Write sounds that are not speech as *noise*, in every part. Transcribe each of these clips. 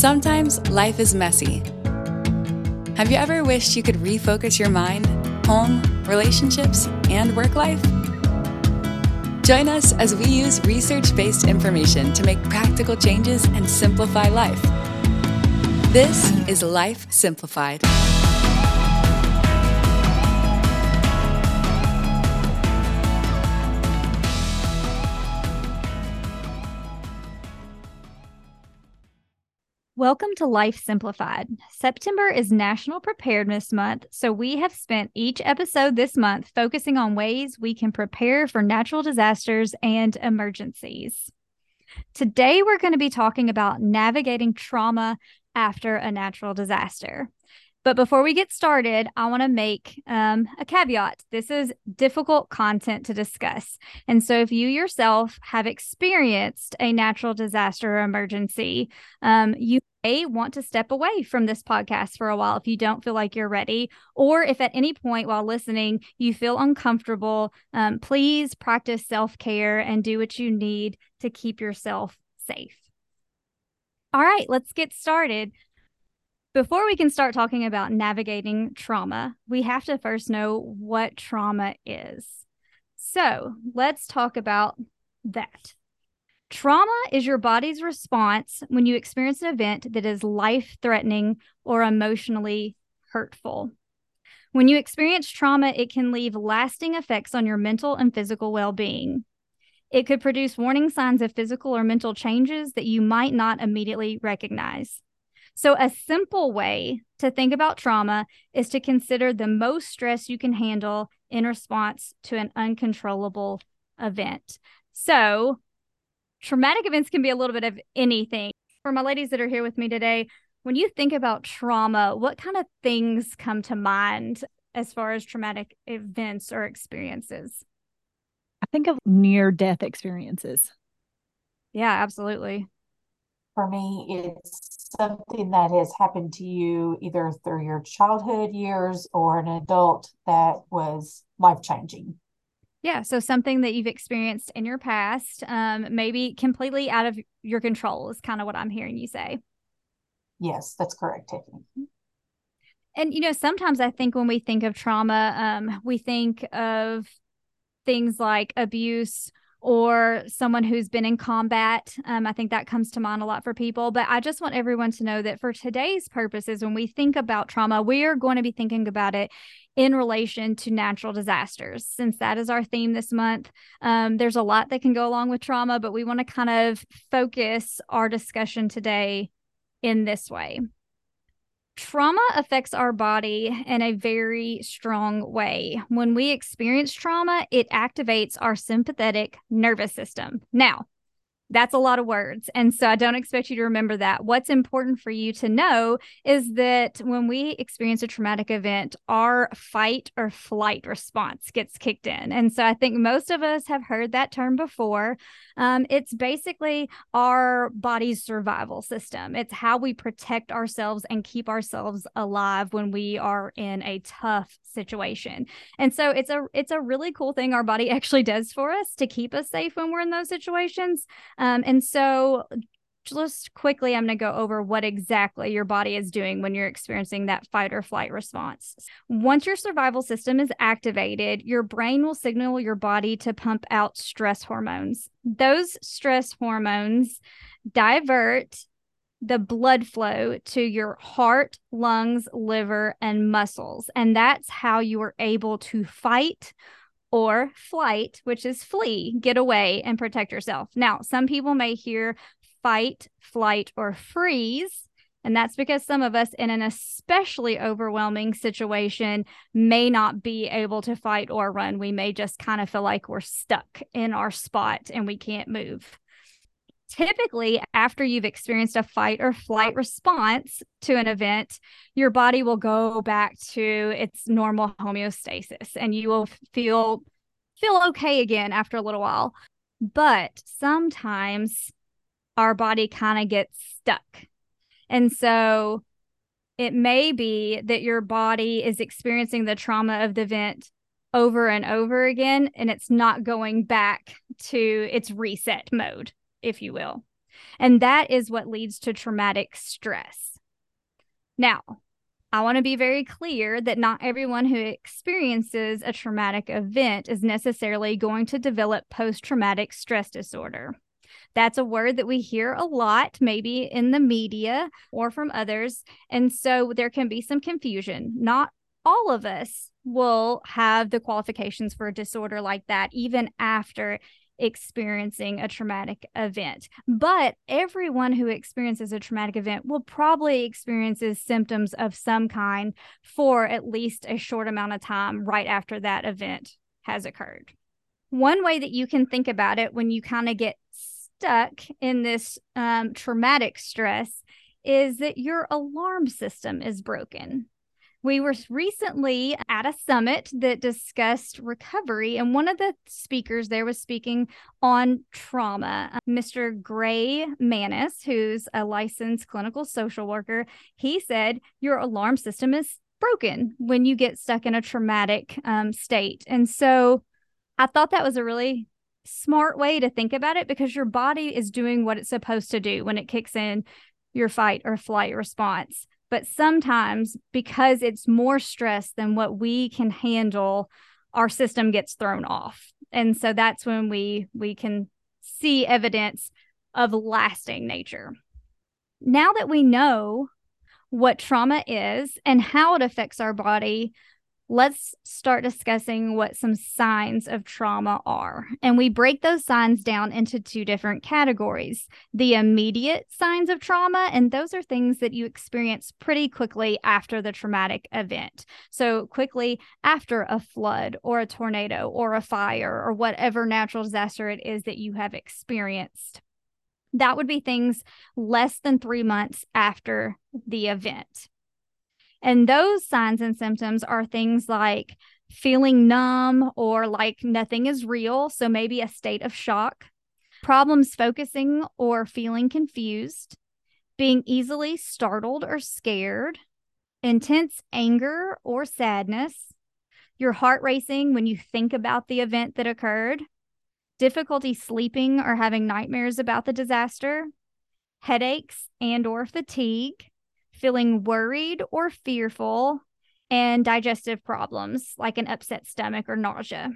Sometimes life is messy. Have you ever wished you could refocus your mind, home, relationships, and work life? Join us as we use research based information to make practical changes and simplify life. This is Life Simplified. Welcome to Life Simplified. September is National Preparedness Month, so we have spent each episode this month focusing on ways we can prepare for natural disasters and emergencies. Today, we're going to be talking about navigating trauma after a natural disaster. But before we get started, I want to make um, a caveat. This is difficult content to discuss. And so, if you yourself have experienced a natural disaster or emergency, um, you may want to step away from this podcast for a while if you don't feel like you're ready. Or if at any point while listening you feel uncomfortable, um, please practice self care and do what you need to keep yourself safe. All right, let's get started. Before we can start talking about navigating trauma, we have to first know what trauma is. So let's talk about that. Trauma is your body's response when you experience an event that is life threatening or emotionally hurtful. When you experience trauma, it can leave lasting effects on your mental and physical well being. It could produce warning signs of physical or mental changes that you might not immediately recognize. So, a simple way to think about trauma is to consider the most stress you can handle in response to an uncontrollable event. So, traumatic events can be a little bit of anything. For my ladies that are here with me today, when you think about trauma, what kind of things come to mind as far as traumatic events or experiences? I think of near death experiences. Yeah, absolutely for me, it's something that has happened to you either through your childhood years or an adult that was life changing. Yeah. So something that you've experienced in your past, um, maybe completely out of your control is kind of what I'm hearing you say. Yes, that's correct, Tiffany. And, you know, sometimes I think when we think of trauma, um, we think of things like abuse or someone who's been in combat. Um, I think that comes to mind a lot for people. But I just want everyone to know that for today's purposes, when we think about trauma, we are going to be thinking about it in relation to natural disasters. Since that is our theme this month, um, there's a lot that can go along with trauma, but we want to kind of focus our discussion today in this way trauma affects our body in a very strong way. When we experience trauma, it activates our sympathetic nervous system. Now, that's a lot of words. And so I don't expect you to remember that. What's important for you to know is that when we experience a traumatic event, our fight or flight response gets kicked in. And so I think most of us have heard that term before. Um, it's basically our body's survival system, it's how we protect ourselves and keep ourselves alive when we are in a tough situation. And so it's a it's a really cool thing our body *laughs* actually does for us to keep us safe when we're in those situations. Um, and so just quickly, I'm going to go over what exactly your body is doing when you're experiencing that fight or flight response. Once your survival system is activated, your brain will signal your body to pump out stress hormones. Those stress hormones divert the blood flow to your heart, lungs, liver, and muscles. And that's how you are able to fight or flight, which is flee, get away, and protect yourself. Now, some people may hear fight, flight, or freeze. And that's because some of us in an especially overwhelming situation may not be able to fight or run. We may just kind of feel like we're stuck in our spot and we can't move typically after you've experienced a fight or flight response to an event your body will go back to its normal homeostasis and you will feel feel okay again after a little while. But sometimes our body kind of gets stuck. And so it may be that your body is experiencing the trauma of the event over and over again and it's not going back to its reset mode if you will. And that is what leads to traumatic stress. Now, I want to be very clear that not everyone who experiences a traumatic event is necessarily going to develop post traumatic stress disorder. That's a word that we hear a lot, maybe in the media or from others. And so there can be some confusion. Not all of us will have the qualifications for a disorder like that, even after experiencing a traumatic event. But everyone who experiences a traumatic event will probably experiences symptoms of some kind for at least a short amount of time right after that event has occurred. One way that you can think about it when you kind of get stuck in this um, traumatic stress is that your alarm system is broken. We were recently at a summit that discussed recovery, and one of the speakers there was speaking on trauma. Mr. Gray Manis, who's a licensed clinical social worker, he said your alarm system is broken when you get stuck in a traumatic um, state. And so I thought that was a really smart way to think about it because your body is doing what it's supposed to do when it kicks in your fight or flight response. But sometimes, because it's more stress than what we can handle, our system gets thrown off. And so that's when we we can see evidence of lasting nature. Now that we know what trauma is and how it affects our body, let's start discussing what some signs of trauma are. And we break those signs down into two different categories the immediate signs of trauma, and those are things that you experience pretty quickly after the traumatic event. So, quickly after a flood or a tornado or a fire or whatever natural disaster it is that you have experienced. That would be things less than three months after the event. And those signs and symptoms are things like feeling numb or like nothing is real. So maybe a state of shock, problems focusing or feeling confused, being easily startled or scared, intense anger or sadness, your heart racing when you think about the event that occurred, difficulty sleeping or having nightmares about the disaster, headaches and or fatigue, feeling worried or fearful, and digestive problems like an upset stomach or nausea.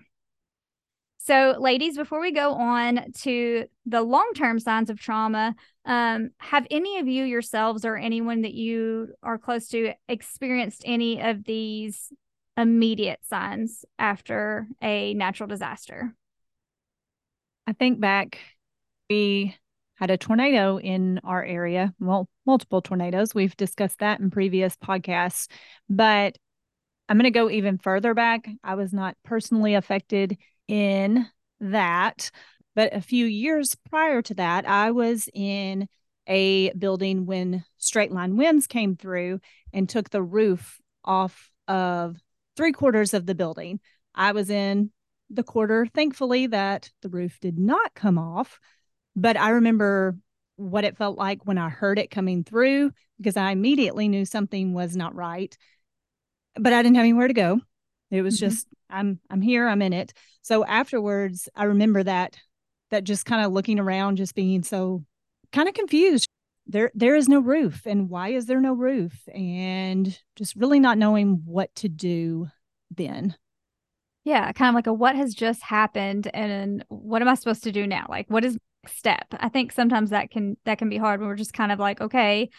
So, ladies, before we go on to the long term signs of trauma, um, have any of you yourselves or anyone that you are close to experienced any of these immediate signs after a natural disaster? I think back, we had a tornado in our area. Well, multiple tornadoes. We've discussed that in previous podcasts, but I'm going to go even further back. I was not personally affected in that, but a few years prior to that, I was in a building when straight line winds came through and took the roof off of three quarters of the building. I was in the quarter, thankfully, that the roof did not come off. But I remember what it felt like when I heard it coming through because I immediately knew something was not right. But I didn't have anywhere to go. It was mm-hmm. just I'm I'm here, I'm in it. So afterwards, I remember that that just kind of looking around just being so kind of confused. There there is no roof and why is there no roof and just really not knowing what to do then. Yeah, kind of like a what has just happened and what am I supposed to do now? Like what is step. I think sometimes that can that can be hard when we're just kind of like, okay,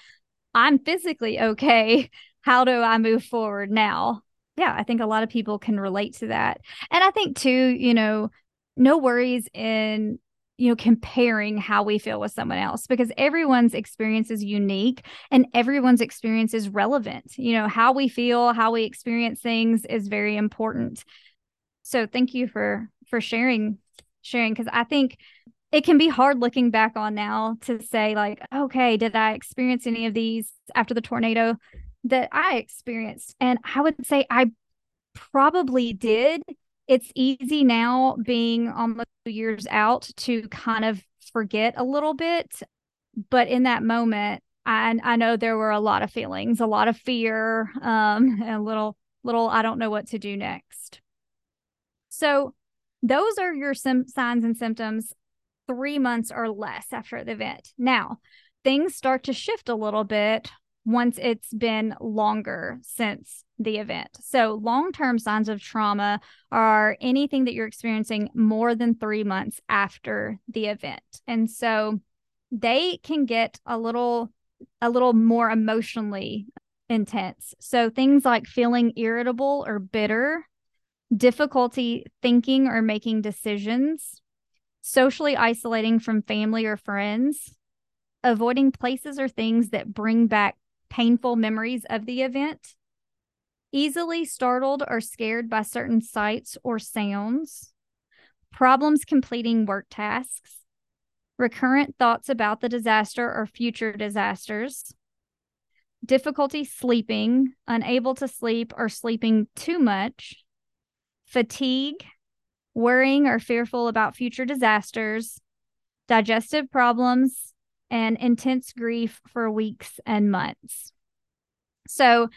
I'm physically *laughs* okay. How do I move forward now? Yeah, I think a lot of people can relate to that. And I think too, you know, no worries in you know comparing how we feel with someone else because everyone's experience is unique and everyone's experience is relevant you know how we feel how we experience things is very important so thank you for for sharing sharing because i think it can be hard looking back on now to say like okay did i experience any of these after the tornado that i experienced? And i would say i probably did. It's easy now being almost years out to kind of forget a little bit but in that moment i i know there were a lot of feelings a lot of fear um *laughs* and a little little i don't know what to do next. So those are your sim- signs and symptoms three months or less after the event. Now, things start to shift a little bit once it's been longer since the event. So, long term signs of trauma are anything that you're experiencing more than three months after the event. And so, they can get a little a little more emotionally intense. So things like feeling irritable or bitter, difficulty thinking or making decisions, socially isolating from family or friends, avoiding places or things that bring back painful memories of the event, easily startled or scared by certain sights or sounds, problems completing work tasks, recurrent thoughts about the disaster or future disasters, difficulty sleeping, unable to sleep or sleeping too much, fatigue, worrying or fearful about future disasters, digestive problems, and intense grief for weeks and months. So,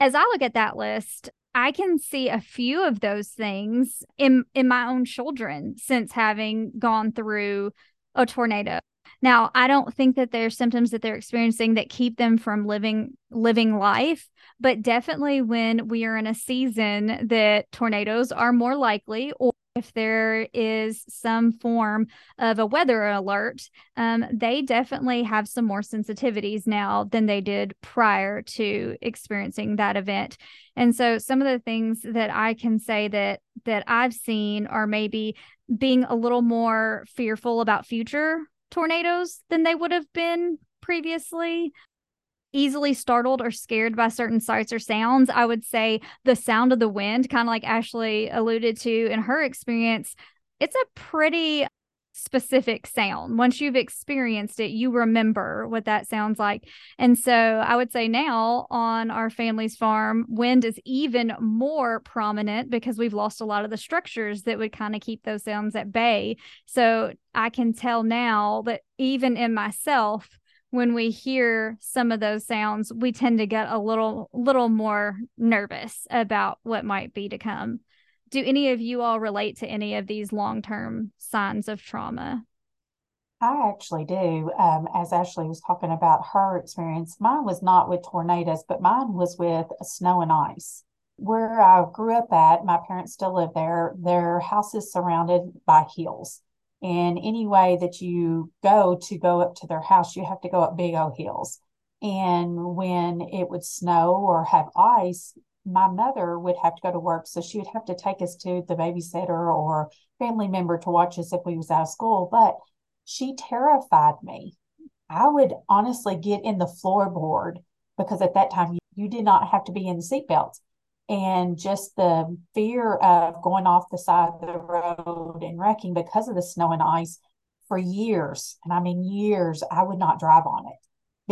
as I look at that list, I can see a few of those things in in my own children since having gone through a tornado. Now, I don't think that there's symptoms that they're experiencing that keep them from living living life, but definitely when we are in a season that tornadoes are more likely or if there is some form of a weather alert, um, they definitely have some more sensitivities now than they did prior to experiencing that event. And so, some of the things that I can say that that I've seen are maybe being a little more fearful about future tornadoes than they would have been previously easily startled or scared by certain sights or sounds. I would say the sound of the wind, kind of like Ashley alluded to in her experience, it's a pretty specific sound. Once you've experienced it, you remember what that sounds like. And so I would say now on our family's farm, wind is even more prominent because we've lost a lot of the structures that would kind of keep those sounds at bay. So I can tell now that even in myself, when we hear some of those sounds, we tend to get a little little more nervous about what might be to come do any of you all relate to any of these long-term signs of trauma I actually do. Um, as Ashley was talking about her experience, mine was not with tornadoes, but mine was with snow and ice. Where I grew up at, my parents still live there. Their house is surrounded by hills. And any way that you go to go up to their house, you have to go up big old hills. And when it would snow or have ice, my mother would have to go to work, so she would have to take us to the babysitter or family member to watch us if we was out of school. But she terrified me. I would honestly get in the floorboard because at that time you, you did not have to be in the seatbelts. And just the fear of going off the side of the road and wrecking because of the snow and ice for years, and I mean years, I would not drive on it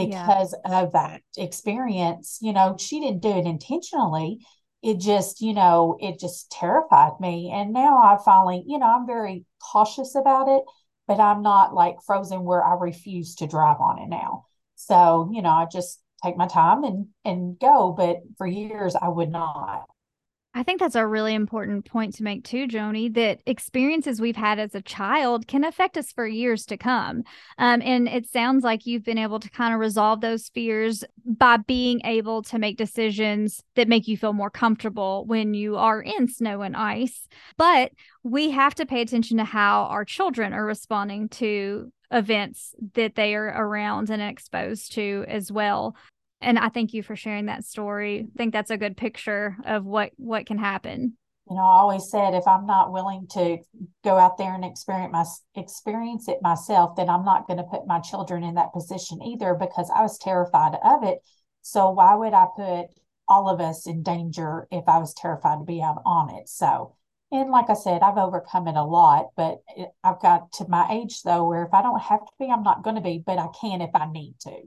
because yeah. of that experience. You know, she didn't do it intentionally. It just, you know, it just terrified me. And now I finally, you know, I'm very cautious about it, but I'm not like frozen where I refuse to drive on it now. So, you know, I just take my time and and go. But for years I would not. I think that's a really important point to make too, Joni, that experiences we've had as a child can affect us for years to come. Um, and it sounds like you've been able to kind of resolve those fears by being able to make decisions that make you feel more comfortable when you are in snow and ice. But we have to pay attention to how our children are responding to events that they are around and exposed to as well and I thank you for sharing that story. I think that's a good picture of what what can happen. You know, I always said if I'm not willing to go out there and experience my experience it myself, then I'm not going to put my children in that position either because I was terrified of it. So why would I put all of us in danger if I was terrified to be out on it? So, and like I said, I've overcome it a lot, but I've got to my age though where if I don't have to be, I'm not going to be, but I can if I need to.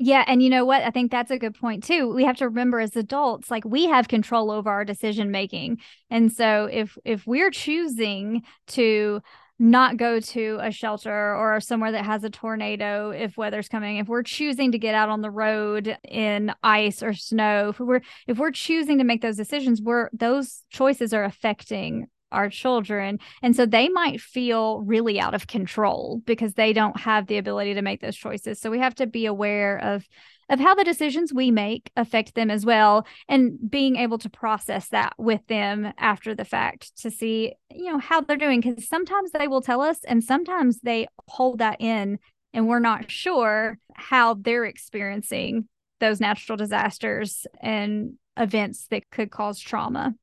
Yeah, and you know what? I think that's a good point too. We have to remember as adults like we have control over our decision making. And so if if we're choosing to not go to a shelter or somewhere that has a tornado if weather's coming if we're choosing to get out on the road in ice or snow if we're if we're choosing to make those decisions we're those choices are affecting our children. And so they might feel really out of control because they don't have the ability to make those choices. So we have to be aware of of how the decisions we make affect them as well and being able to process that with them after the fact to see you know how they're doing because sometimes they will tell us and sometimes they hold that in and we're not sure how they're experiencing those natural disasters and events that could cause trauma.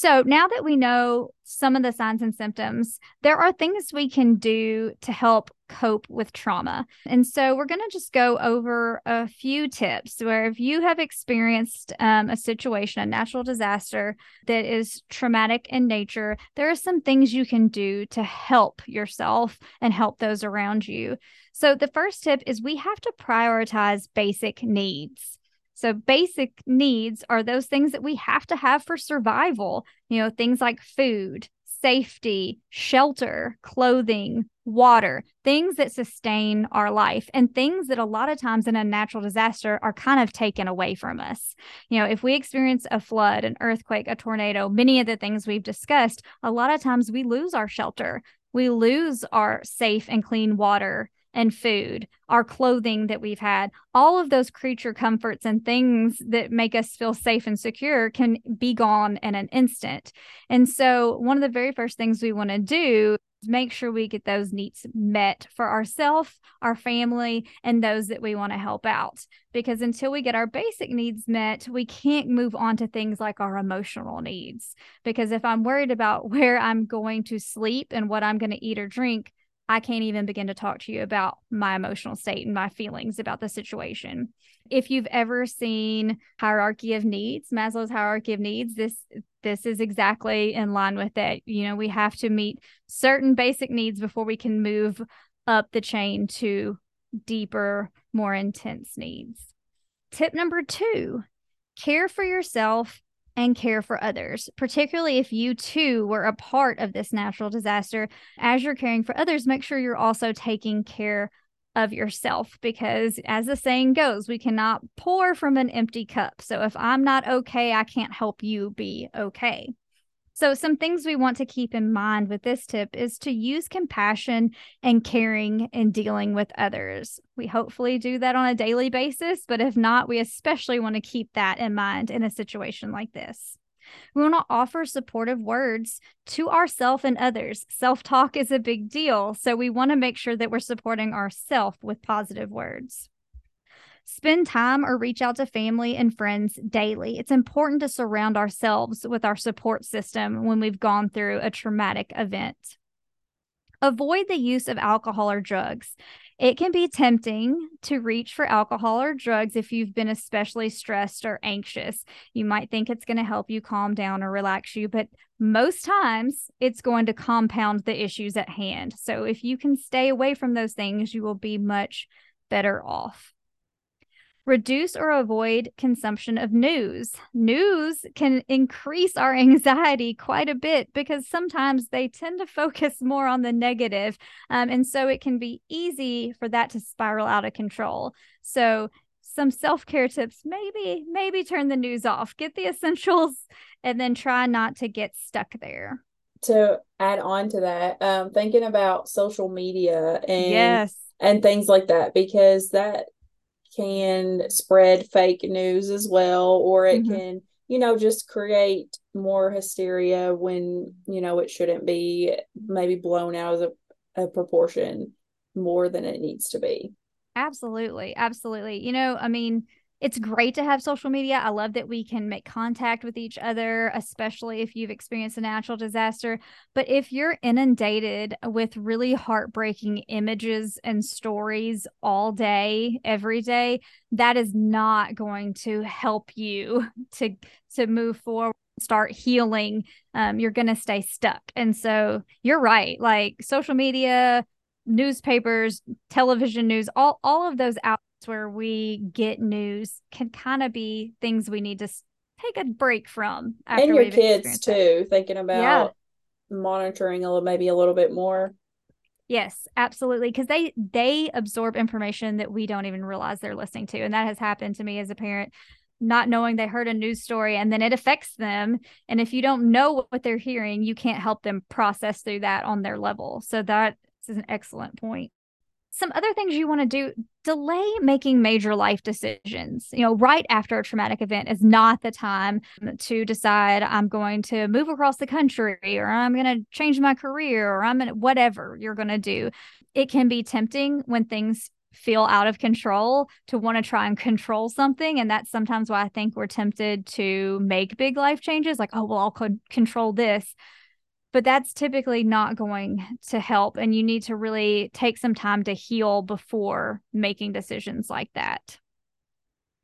So, now that we know some of the signs and symptoms, there are things we can do to help cope with trauma. And so, we're going to just go over a few tips where if you have experienced um, a situation, a natural disaster that is traumatic in nature, there are some things you can do to help yourself and help those around you. So, the first tip is we have to prioritize basic needs. So, basic needs are those things that we have to have for survival, you know, things like food, safety, shelter, clothing, water, things that sustain our life, and things that a lot of times in a natural disaster are kind of taken away from us. You know, if we experience a flood, an earthquake, a tornado, many of the things we've discussed, a lot of times we lose our shelter. We lose our safe and clean water and food, our clothing that we've had, all of those creature comforts and things that make us feel safe and secure can be gone in an instant. And so, one of the very first things we want to do is make sure we get those needs met for ourselves, our family, and those that we want to help out. Because until we get our basic needs met, we can't move on to things like our emotional needs. Because if I'm worried about *laughs* where I'm going to sleep and what I'm going to eat or drink, I can't even begin to talk to you about my emotional state and my feelings about the situation. If you've ever seen hierarchy of needs, Maslow's hierarchy of needs, this this is exactly in line with that. You know, we have to meet certain basic needs before we can move up the chain to deeper, more intense needs. Tip number 2, care for yourself and care for others, particularly if you too were a part of this natural disaster. As you're caring for others, make sure you're also taking care of yourself because, as the saying goes, we cannot pour from an empty cup. So if I'm not okay, I can't help you be okay. So, some things we want to keep in mind with this tip is to use compassion and caring in dealing with others. We hopefully do that on a daily basis, but if not, we especially want to keep that in mind in a situation like this. We want to offer supportive words to ourselves and others. Self talk is a big deal. So, we want to make sure that we're supporting ourselves with positive words. Spend time or reach out to family and friends daily. It's important to surround ourselves with our support system when we've gone through a traumatic event. Avoid the use of alcohol or drugs. It can be tempting to reach for alcohol or drugs if you've been especially stressed or anxious. You might think it's going to help you calm down or relax you, but most times it's going to compound the issues at hand. So if you can stay away from those things, you will be much better off reduce or avoid consumption of news. News can increase our *laughs* anxiety quite a bit because sometimes they tend to focus more on the negative. Um, and so it can be easy for that to spiral out of control. So, some self care tips maybe, maybe turn the news off, get the *laughs* essentials, and then try not to get stuck there. To add on to that, um, thinking about social media and yes. and things like that, because that can spread fake news as well, or it mm-hmm. can, you know, just create more hysteria when, you know, it shouldn't be maybe blown out of a, a proportion more than it needs to be. Absolutely. Absolutely. You know, I mean, it's great to have social media. I love that we can make contact with each other, especially if you've experienced a natural disaster. But if you're inundated with really heartbreaking images and stories all day, every day, that is not going to help you *laughs* to to move forward start healing um, you're going to stay stuck and so you're right like social media newspapers television news all all of those out where we get news can kind of be things we need to take a break from. and your kids too, it. thinking about yeah. monitoring a little, maybe a little bit more. Yes, absolutely. Because they they absorb information that we don't even realize they're listening to, and that has happened to me as a parent not knowing they heard a news story and then it affects them. And if you don't know what they're hearing, you can't help them process through that on their level. So that is an excellent point. Some other things you want to do delay making major life decisions. You know, right after a traumatic event is not the time to decide I'm going to move across the country or I'm going to change my career or I'm going to whatever you're going to do. It can be tempting when things feel out of control to want to try and control something and that's sometimes why i think we're tempted to make big life changes like oh well i'll co- control this but that's typically not going to help and you need to really take some time to heal before making decisions like that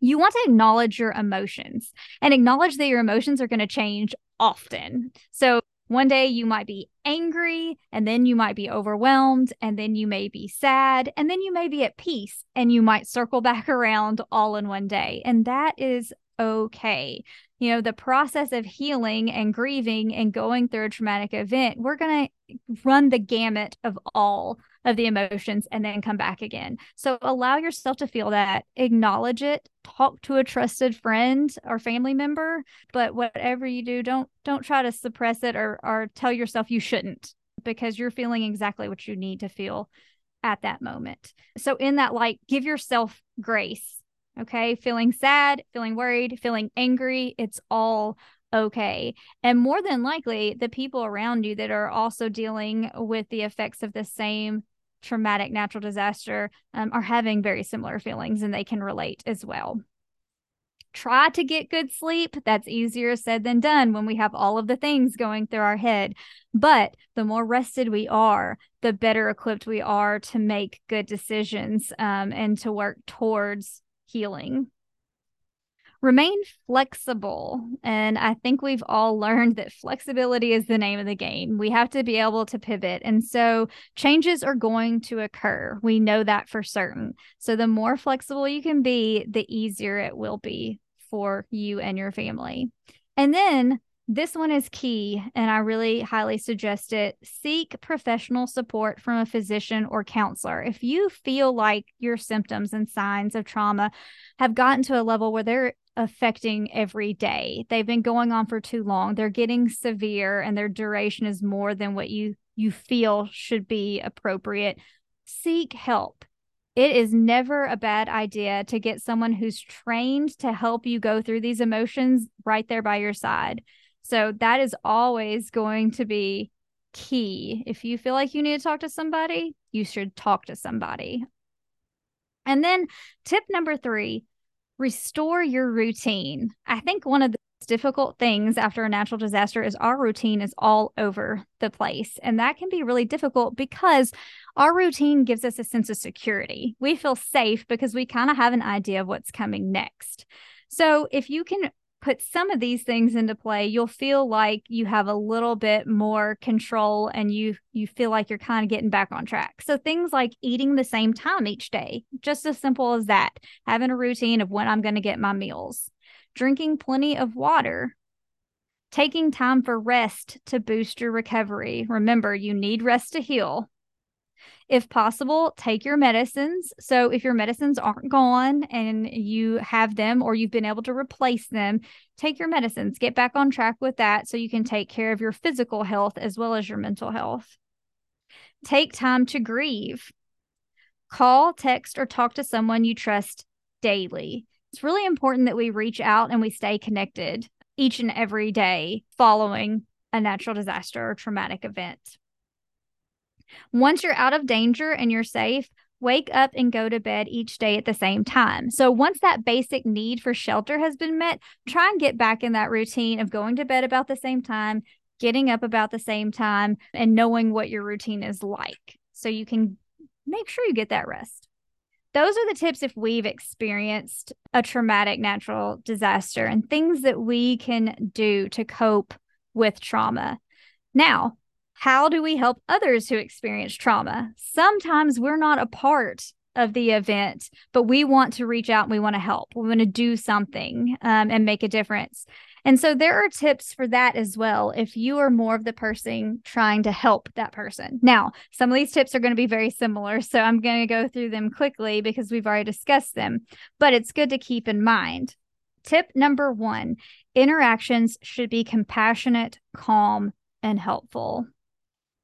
you want to acknowledge your emotions and acknowledge that your emotions are going to change often so one day you might be angry, and then you might be overwhelmed, and then you may be sad, and then you may be at peace, and you might circle back *laughs* around all in one day. And that is okay. You know, the process of healing and grieving and going through a traumatic event, we're going to run the gamut of all of the emotions and then come back again. So allow yourself to feel that, acknowledge it, talk to a trusted friend or family member, but whatever you do, don't don't try to suppress it or or tell yourself you shouldn't because you're feeling exactly what you need to feel at that moment. So in that light, give yourself grace. Okay? Feeling sad, feeling worried, feeling angry, it's all okay. And more than likely, the people around you that are also dealing with the effects of the same traumatic natural disaster um, are having very similar feelings and they can relate as well. Try to get good sleep. That's easier said than done when we have all of the things going through our head. But the more rested we are, the better equipped we are to make good decisions um, and to work towards healing remain flexible. And I think we've all learned that flexibility is the name of the game. We have to be able to pivot. And so changes are going to occur. We know that for certain. So the more flexible you can be, the easier it will be for you and your family. And then this one is key, and I really highly suggest it. Seek professional support from a physician or counselor. If you feel like your symptoms and signs of trauma have gotten to a level where they're affecting every day. They've been going on for too long. They're getting severe and their duration is more than what you you feel should be appropriate. Seek help. It is never a bad idea to get someone who's trained to help you go through these emotions right there by your side. So that is always going to be key. If you feel like you need to talk to somebody, you should talk to somebody. And then tip number 3, restore your routine. I think one of the difficult things after a natural disaster is our routine is all over the place. And that can be really difficult because our routine gives us a sense of security. We feel safe because we kind of have an idea of what's coming next. So if you can put some of these things into play, you'll feel like you have a little bit more control and you you feel like you're kind of getting back on track. So things like eating the same time each day, just as simple as that. Having a routine of when I'm going to get my meals. Drinking plenty of water. Taking time for rest to boost your recovery. Remember, you need rest to heal. If possible, take your medicines. So, if your medicines aren't gone and you have them or you've been able to replace them, take your medicines. Get back on track with that so you can take care of your physical health as well as your mental health. Take time to grieve. Call, text, or talk to someone you trust daily. It's really important that we reach out and we stay connected each and every day following a natural disaster or traumatic event. Once you're out of danger and you're safe, wake up and go to bed each day at the same time. So once that basic need for shelter has been met, try and get back in that routine of going to bed about the same time, getting up about the same time, and knowing what your routine is like so you can make sure you get that rest. Those are the tips if we've experienced a traumatic natural disaster and things that we can do to cope with trauma. Now, how do we help others who experience trauma? Sometimes we're not a part of the event, but we want to reach out and we want to help. We want to do something um, and make a difference. And so there are tips for that as well if you are more of the person trying to help that person. Now, some of these tips are going to be very similar. So I'm going to go through them quickly because we've already discussed them, but it's good to keep in mind. tip number one interactions should be compassionate, calm, and helpful.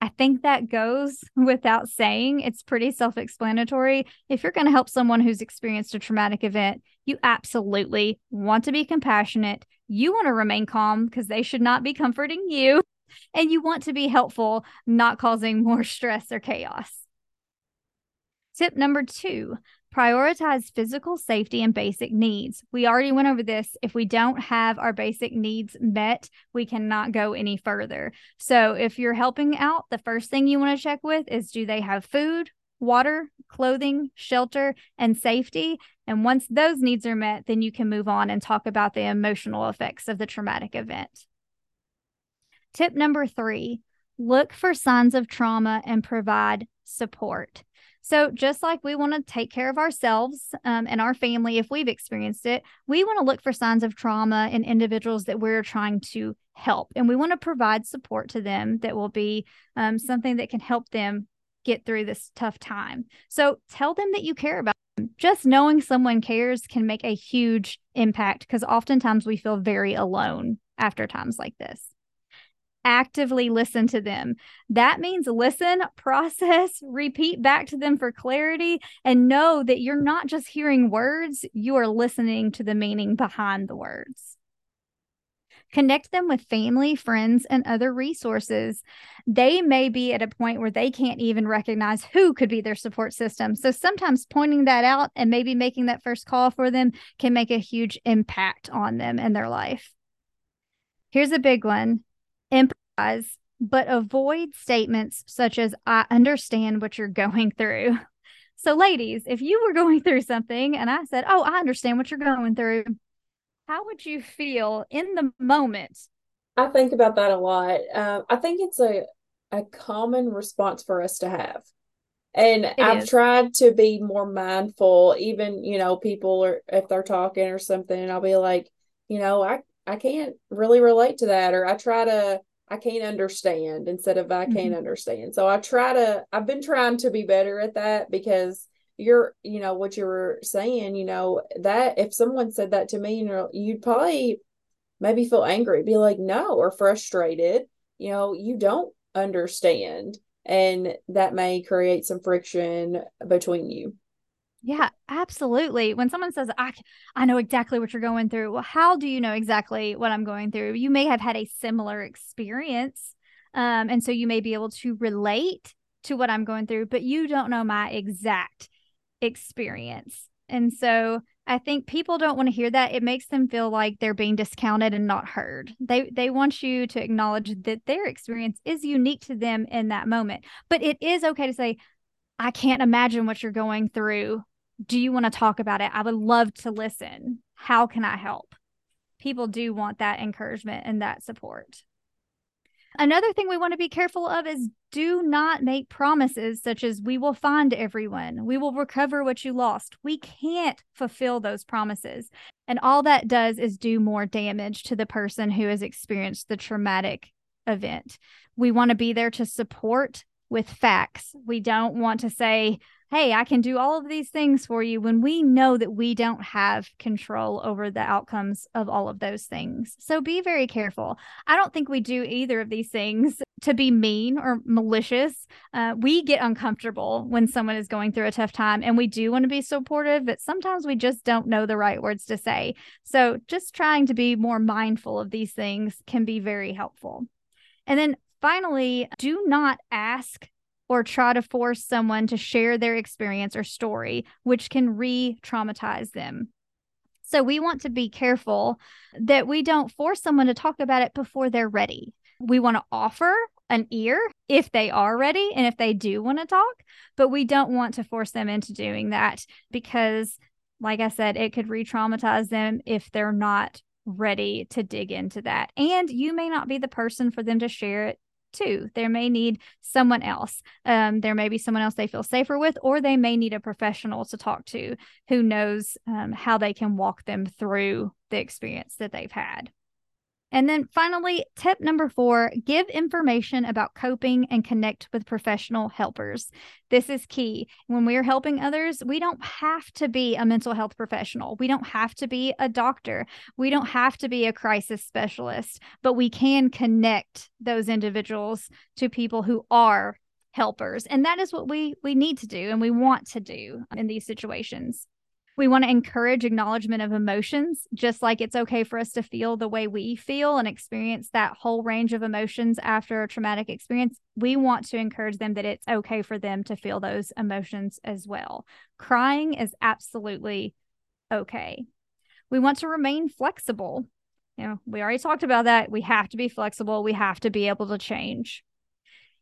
I think that goes *laughs* without saying. It's pretty self explanatory. If you're going to help someone who's experienced a traumatic event, you absolutely want to be compassionate. You want to remain calm because they should not be comforting you. *laughs* And you want to be helpful, not causing *laughs* more stress or chaos. Tip number two prioritize physical safety and basic needs. We already went over this. If we don't have our basic needs met, we cannot go any further. So, if you're helping out, the first thing you want to check with is do they have food, water, clothing, shelter, and safety? And once those needs are met, then you can move on and talk about the emotional effects of the traumatic event. Tip number three look for signs of trauma and provide support. So, just like we want to take care of ourselves um, and our family if we've experienced it, we want to look for signs of trauma in individuals that we're trying to help. And we want to provide support to them that will be um, something that can help them get through this tough time. So, tell them that you care about them. Just knowing someone cares can make a huge impact because oftentimes we feel very alone after times like this actively listen to them. That means listen, *laughs* process, repeat back to them for clarity, and know that you're not just hearing words, you are listening to the meaning behind the words. Connect them with family, friends, and other resources. They may be at a point where they can't even recognize who could be their support system. So sometimes pointing that out and maybe making that first call for them can make a huge impact on them and their life. Here's a big one empathize, but avoid statements such as, I understand what you're going through. So, ladies, if you were going through something and I said, Oh, I understand what you're going through, how would you feel in the moment? I think about that a lot. Uh, I think it's a, a common response for us to have. And it I've is. tried to be more mindful, even, you know, people are, if they're talking or something, I'll be like, you know, I, I can't really relate to that or I try to I can't understand instead of I can't mm-hmm. understand. So I try to I've been trying to be better at that because you're you know what you were saying, you know, that if someone said that to me, you know, you'd probably maybe feel angry, be like no or frustrated, you know, you don't understand and that may create some friction between you. Yeah, absolutely. When someone says, I, I know exactly what you're going through, well, how do you know exactly what I'm going through? You may have had a similar experience. Um, and so you may be able to relate to what I'm going through, but you don't know my exact experience. And so I think people don't want to hear that. It makes them feel like they're being discounted and not heard. They they want you to acknowledge that their experience is unique to them in that moment. But it is okay to say, I can't imagine what you're going through do you want to talk about it? I would love to listen. How can I help? People do want that encouragement and that support. Another thing we want to be careful of is do not make promises such as we will find everyone, we will recover what you lost. We can't fulfill those promises. And all that does is do more damage to the person who has experienced the traumatic event. We want to be there to support with facts. We don't want to say, hey, I can do all of these things for you when we know that we don't have control over the outcomes of all of those things. So be very careful. I don't think we do either of these things to be mean or malicious. Uh, we get uncomfortable when someone is going through a tough time and we do want to be supportive, but sometimes we just don't know the right words to say. So just trying to be more mindful of these things can be very helpful. And then finally, do not ask or try to force someone to share their experience or story, which can re traumatize them. So we want to be careful that we don't force someone to talk about it before they're ready. We want to offer an ear if they are ready and if they do want to talk, but we don't want to force them into doing that because, like I said, it could re traumatize them if they're not ready to dig into that. And you may not be the person for them to share it too. They may need someone else. Um, there may be someone else they feel safer with, or they may need a professional to talk to who knows um, how they can walk them through the experience that they've had. And then finally, tip number four give information about coping and connect with professional helpers. This is key. When we are helping others, we don't have to be a mental health professional. We don't have to be a doctor. We don't have to be a crisis specialist, but we can connect those individuals to people who are helpers. And that is what we we need to do and we want to do in these situations. We want to encourage acknowledgement of emotions, just like it's okay for us to feel the way we feel and experience that whole range of emotions after a traumatic experience. We want to encourage them that it's okay for them to feel those emotions as well. Crying is absolutely okay. We want to remain flexible. You know, we already talked about that. We have to be flexible, we have to be able to change.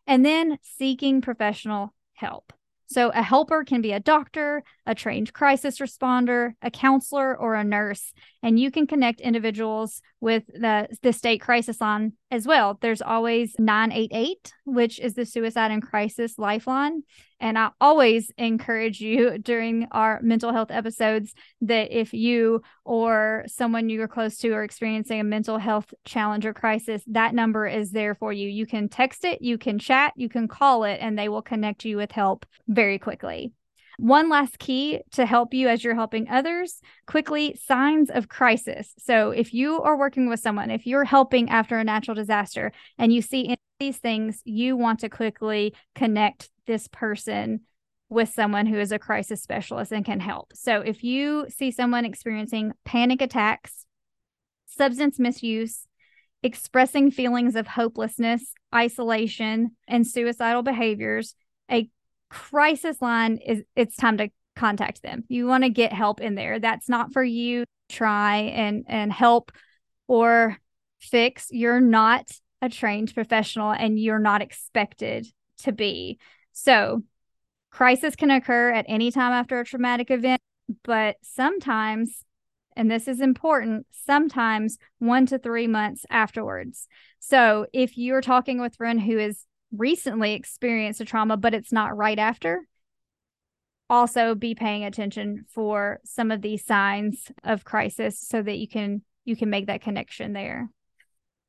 And then seeking professional help. So, a helper can be a doctor, a trained crisis responder, a counselor, or a nurse. And you can connect individuals with the, the state crisis line as well. There's always 988, which is the suicide and crisis lifeline. And I always encourage you *laughs* during our mental health episodes that if you or someone you're close to are experiencing a mental health challenge or crisis, that number is there for you. You can text it, you can chat, you can call it, and they will connect you with help very quickly. One last key to help you as you're helping others quickly signs of crisis. So, if you are working with someone, if you're helping after a natural disaster and you see these things, you want to quickly connect this person with someone who is a crisis specialist and can help. So, if you see someone experiencing panic attacks, substance misuse, expressing feelings of hopelessness, isolation, and suicidal behaviors, a crisis line is it's time to contact them. You want to get help in there. That's not for you try and and help or fix. You're not a trained professional and you're not expected to be. So, crisis can occur at any time after a traumatic event, but sometimes and this is important, sometimes 1 to 3 months afterwards. So, if you're talking with a friend who is recently experienced a trauma, but it's not right after, also be paying attention for some of these signs of crisis so that you can you can make that connection there.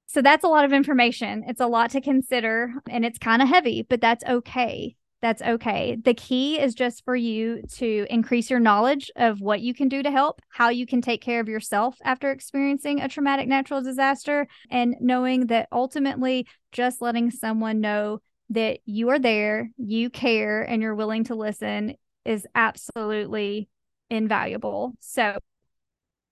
So that's a lot of information. It's a lot to consider and it's kind of heavy, but that's okay that's okay. The key is just for you to increase your knowledge of what you can do to help, how you can take care of yourself after experiencing a traumatic natural disaster, and knowing that ultimately just letting someone know that you are there, you care, and you're willing to listen is absolutely invaluable. So,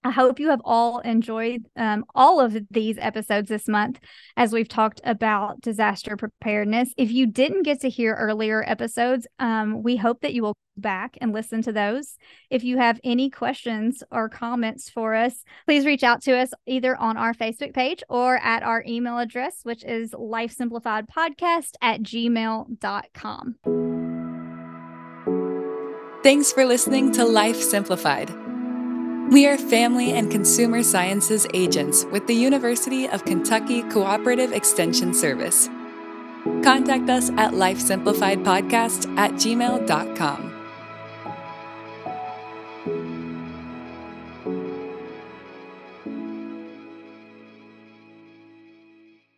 I hope you have all enjoyed um, all of these episodes this month as we've talked about disaster preparedness. If you didn't get to hear earlier episodes, um, we hope that you will back and listen to those. If you have any questions or comments for us, please reach out to us either on our Facebook page or at our email address, which is lifesimplifiedpodcast at gmail.com. Thanks for listening to Life Simplified. We are family and consumer sciences agents with the University of Kentucky Cooperative Extension Service. Contact us at lifesimplifiedpodcast at gmail.com.